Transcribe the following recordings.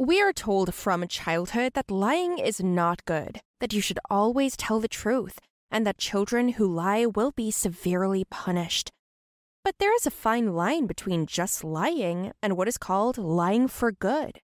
We are told from childhood that lying is not good, that you should always tell the truth, and that children who lie will be severely punished. But there is a fine line between just lying and what is called lying for good.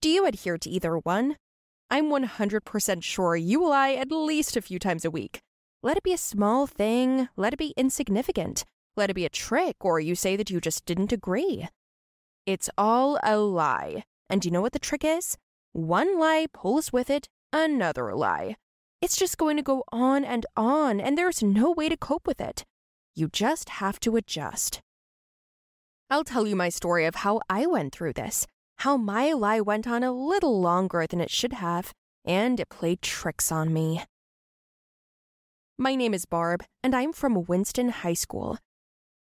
Do you adhere to either one? I'm 100% sure you lie at least a few times a week. Let it be a small thing, let it be insignificant, let it be a trick, or you say that you just didn't agree. It's all a lie. And you know what the trick is? One lie pulls with it another lie. It's just going to go on and on, and there's no way to cope with it. You just have to adjust. I'll tell you my story of how I went through this, how my lie went on a little longer than it should have, and it played tricks on me. My name is Barb, and I'm from Winston High School.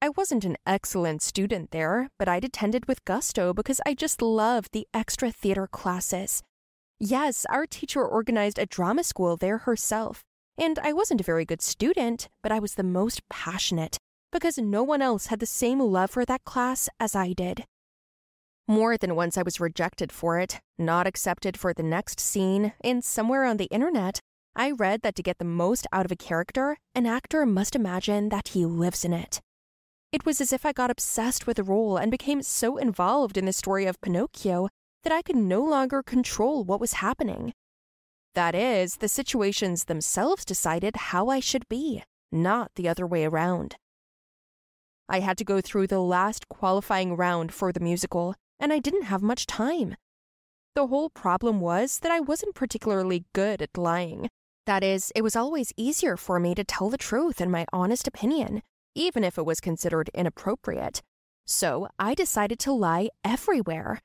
I wasn't an excellent student there, but I'd attended with gusto because I just loved the extra theater classes. Yes, our teacher organized a drama school there herself, and I wasn't a very good student, but I was the most passionate because no one else had the same love for that class as I did. More than once I was rejected for it, not accepted for the next scene, and somewhere on the internet, I read that to get the most out of a character, an actor must imagine that he lives in it. It was as if I got obsessed with the role and became so involved in the story of Pinocchio that I could no longer control what was happening. That is, the situations themselves decided how I should be, not the other way around. I had to go through the last qualifying round for the musical, and I didn't have much time. The whole problem was that I wasn't particularly good at lying. That is, it was always easier for me to tell the truth in my honest opinion, even if it was considered inappropriate. So I decided to lie everywhere.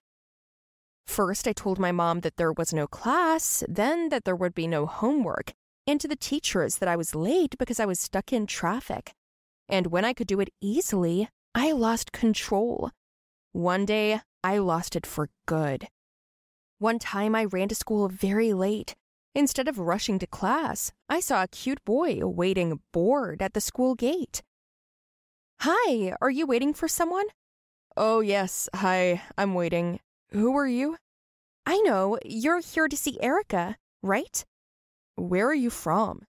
First, I told my mom that there was no class, then that there would be no homework, and to the teachers that I was late because I was stuck in traffic. And when I could do it easily, I lost control. One day, I lost it for good. One time, I ran to school very late. Instead of rushing to class, I saw a cute boy waiting bored at the school gate. Hi, are you waiting for someone? Oh, yes, hi, I'm waiting. Who are you? I know, you're here to see Erica, right? Where are you from?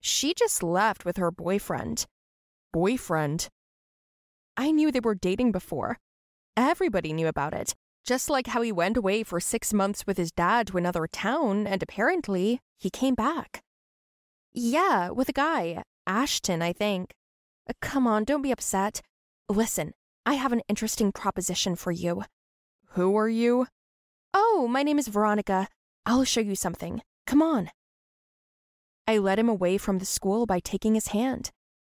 She just left with her boyfriend. Boyfriend? I knew they were dating before. Everybody knew about it, just like how he went away for six months with his dad to another town, and apparently he came back. Yeah, with a guy, Ashton, I think. Uh, come on, don't be upset. Listen, I have an interesting proposition for you. Who are you? Oh, my name is Veronica. I'll show you something. Come on. I led him away from the school by taking his hand.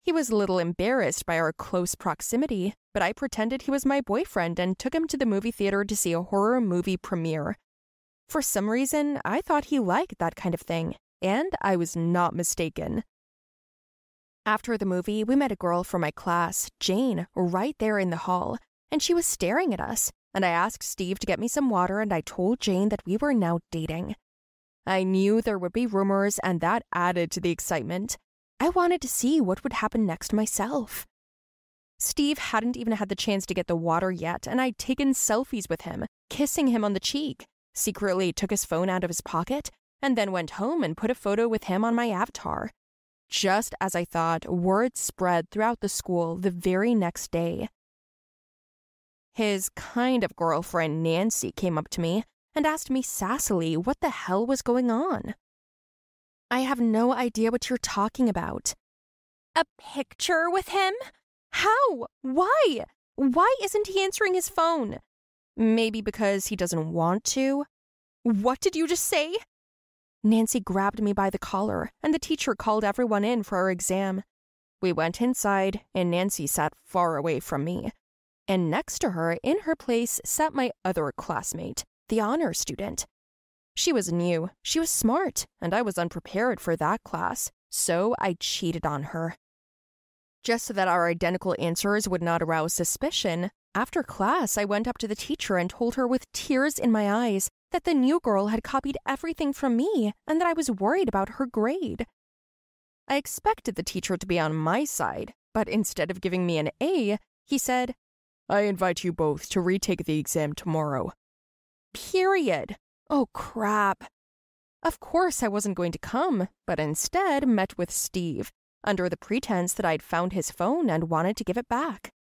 He was a little embarrassed by our close proximity, but I pretended he was my boyfriend and took him to the movie theater to see a horror movie premiere. For some reason, I thought he liked that kind of thing, and I was not mistaken. After the movie, we met a girl from my class, Jane, right there in the hall, and she was staring at us. And I asked Steve to get me some water, and I told Jane that we were now dating. I knew there would be rumors, and that added to the excitement. I wanted to see what would happen next myself. Steve hadn't even had the chance to get the water yet, and I'd taken selfies with him, kissing him on the cheek, secretly took his phone out of his pocket, and then went home and put a photo with him on my avatar. Just as I thought, word spread throughout the school the very next day. His kind of girlfriend, Nancy, came up to me and asked me sassily what the hell was going on. I have no idea what you're talking about. A picture with him? How? Why? Why isn't he answering his phone? Maybe because he doesn't want to? What did you just say? Nancy grabbed me by the collar, and the teacher called everyone in for our exam. We went inside, and Nancy sat far away from me. And next to her, in her place, sat my other classmate, the honor student. She was new, she was smart, and I was unprepared for that class, so I cheated on her. Just so that our identical answers would not arouse suspicion, after class I went up to the teacher and told her with tears in my eyes that the new girl had copied everything from me and that I was worried about her grade. I expected the teacher to be on my side, but instead of giving me an A, he said, I invite you both to retake the exam tomorrow. period. Oh, crap. Of course, I wasn't going to come, but instead met with Steve, under the pretense that I'd found his phone and wanted to give it back.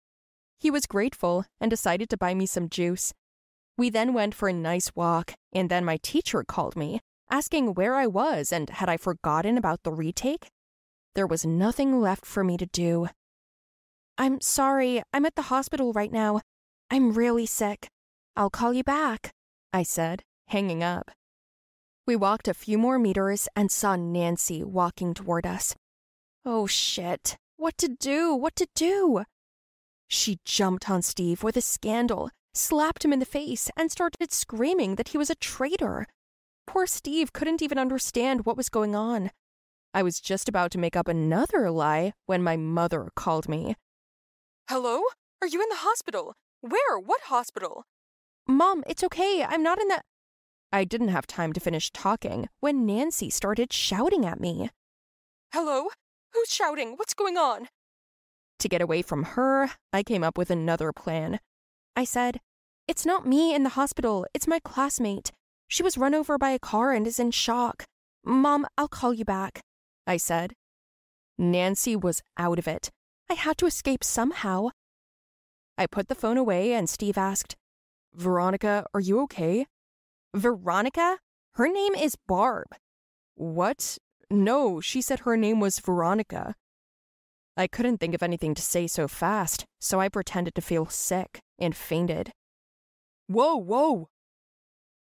He was grateful and decided to buy me some juice. We then went for a nice walk, and then my teacher called me, asking where I was and had I forgotten about the retake. There was nothing left for me to do. I'm sorry, I'm at the hospital right now. I'm really sick. I'll call you back, I said, hanging up. We walked a few more meters and saw Nancy walking toward us. Oh shit. What to do? What to do? She jumped on Steve with a scandal, slapped him in the face, and started screaming that he was a traitor. Poor Steve couldn't even understand what was going on. I was just about to make up another lie when my mother called me. Hello? Are you in the hospital? Where? What hospital? Mom, it's okay. I'm not in the. I didn't have time to finish talking when Nancy started shouting at me. Hello? Who's shouting? What's going on? To get away from her, I came up with another plan. I said, It's not me in the hospital, it's my classmate. She was run over by a car and is in shock. Mom, I'll call you back, I said. Nancy was out of it. I had to escape somehow. I put the phone away and Steve asked, Veronica, are you okay? Veronica? Her name is Barb. What? No, she said her name was Veronica. I couldn't think of anything to say so fast, so I pretended to feel sick and fainted. Whoa, whoa!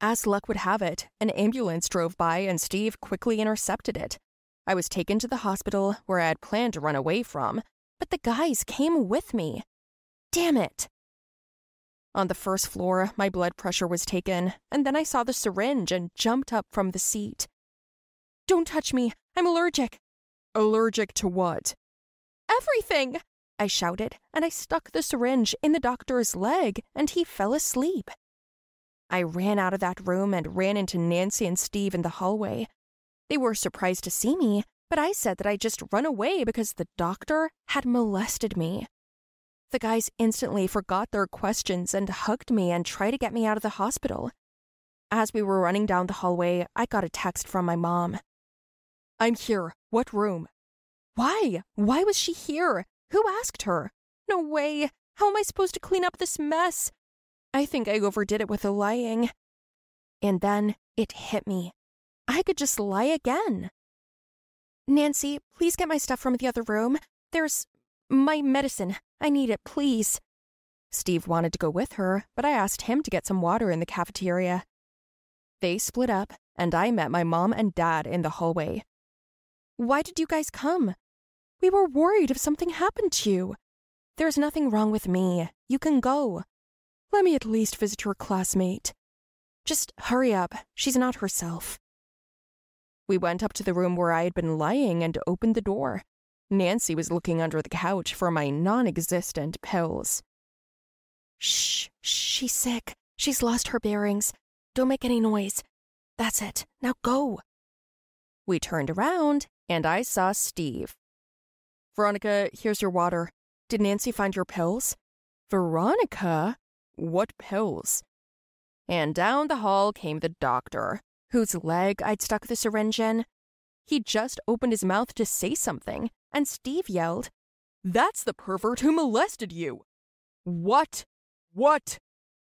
As luck would have it, an ambulance drove by and Steve quickly intercepted it. I was taken to the hospital where I had planned to run away from, but the guys came with me. Damn it! On the first floor, my blood pressure was taken, and then I saw the syringe and jumped up from the seat. Don't touch me! I'm allergic! Allergic to what? Everything! I shouted, and I stuck the syringe in the doctor's leg, and he fell asleep. I ran out of that room and ran into Nancy and Steve in the hallway. They were surprised to see me, but I said that I'd just run away because the doctor had molested me. The guys instantly forgot their questions and hugged me and tried to get me out of the hospital. As we were running down the hallway, I got a text from my mom. I'm here. What room? Why? Why was she here? Who asked her? No way. How am I supposed to clean up this mess? I think I overdid it with the lying. And then it hit me. I could just lie again. Nancy, please get my stuff from the other room. There's my medicine. I need it, please. Steve wanted to go with her, but I asked him to get some water in the cafeteria. They split up, and I met my mom and dad in the hallway. Why did you guys come? We were worried if something happened to you. There's nothing wrong with me. You can go. Let me at least visit your classmate. Just hurry up. She's not herself. We went up to the room where I had been lying and opened the door. Nancy was looking under the couch for my non existent pills. Shh, she's sick. She's lost her bearings. Don't make any noise. That's it. Now go. We turned around and I saw Steve. Veronica, here's your water. Did Nancy find your pills? Veronica? What pills? And down the hall came the doctor, whose leg I'd stuck the syringe in. He just opened his mouth to say something, and Steve yelled, That's the pervert who molested you! What? What?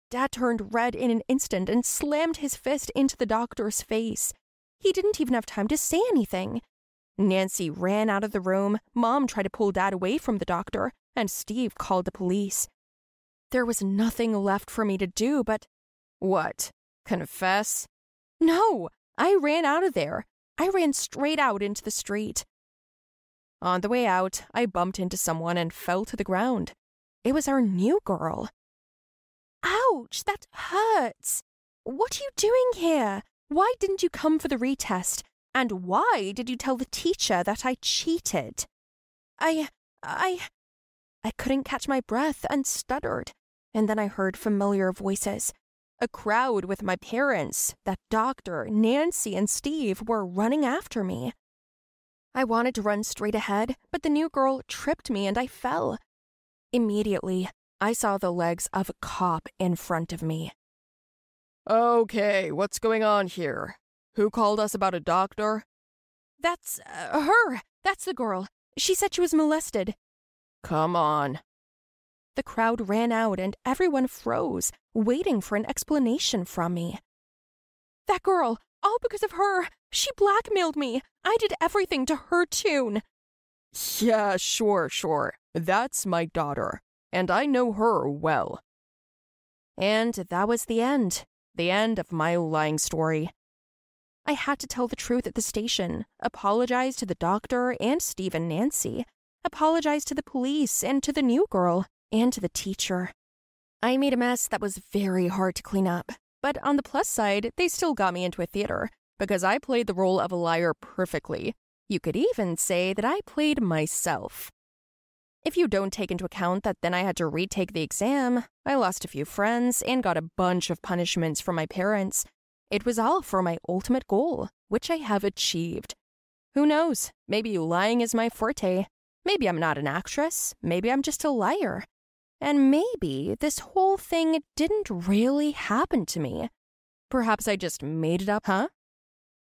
Dad turned red in an instant and slammed his fist into the doctor's face. He didn't even have time to say anything. Nancy ran out of the room, Mom tried to pull Dad away from the doctor, and Steve called the police. There was nothing left for me to do but. What? Confess? No! I ran out of there. I ran straight out into the street. On the way out, I bumped into someone and fell to the ground. It was our new girl. Ouch, that hurts. What are you doing here? Why didn't you come for the retest? And why did you tell the teacher that I cheated? I. I. I couldn't catch my breath and stuttered, and then I heard familiar voices. A crowd with my parents, that doctor, Nancy, and Steve were running after me. I wanted to run straight ahead, but the new girl tripped me and I fell. Immediately, I saw the legs of a cop in front of me. Okay, what's going on here? Who called us about a doctor? That's uh, her. That's the girl. She said she was molested. Come on. The crowd ran out and everyone froze, waiting for an explanation from me. That girl, all because of her. She blackmailed me. I did everything to her tune. Yeah, sure, sure. That's my daughter, and I know her well. And that was the end. The end of my lying story. I had to tell the truth at the station, apologize to the doctor and Steve and Nancy, apologize to the police and to the new girl and to the teacher. I made a mess that was very hard to clean up, but on the plus side, they still got me into a theater because I played the role of a liar perfectly. You could even say that I played myself. If you don't take into account that then I had to retake the exam, I lost a few friends, and got a bunch of punishments from my parents, it was all for my ultimate goal, which I have achieved. Who knows? Maybe lying is my forte. Maybe I'm not an actress. Maybe I'm just a liar. And maybe this whole thing didn't really happen to me. Perhaps I just made it up, huh?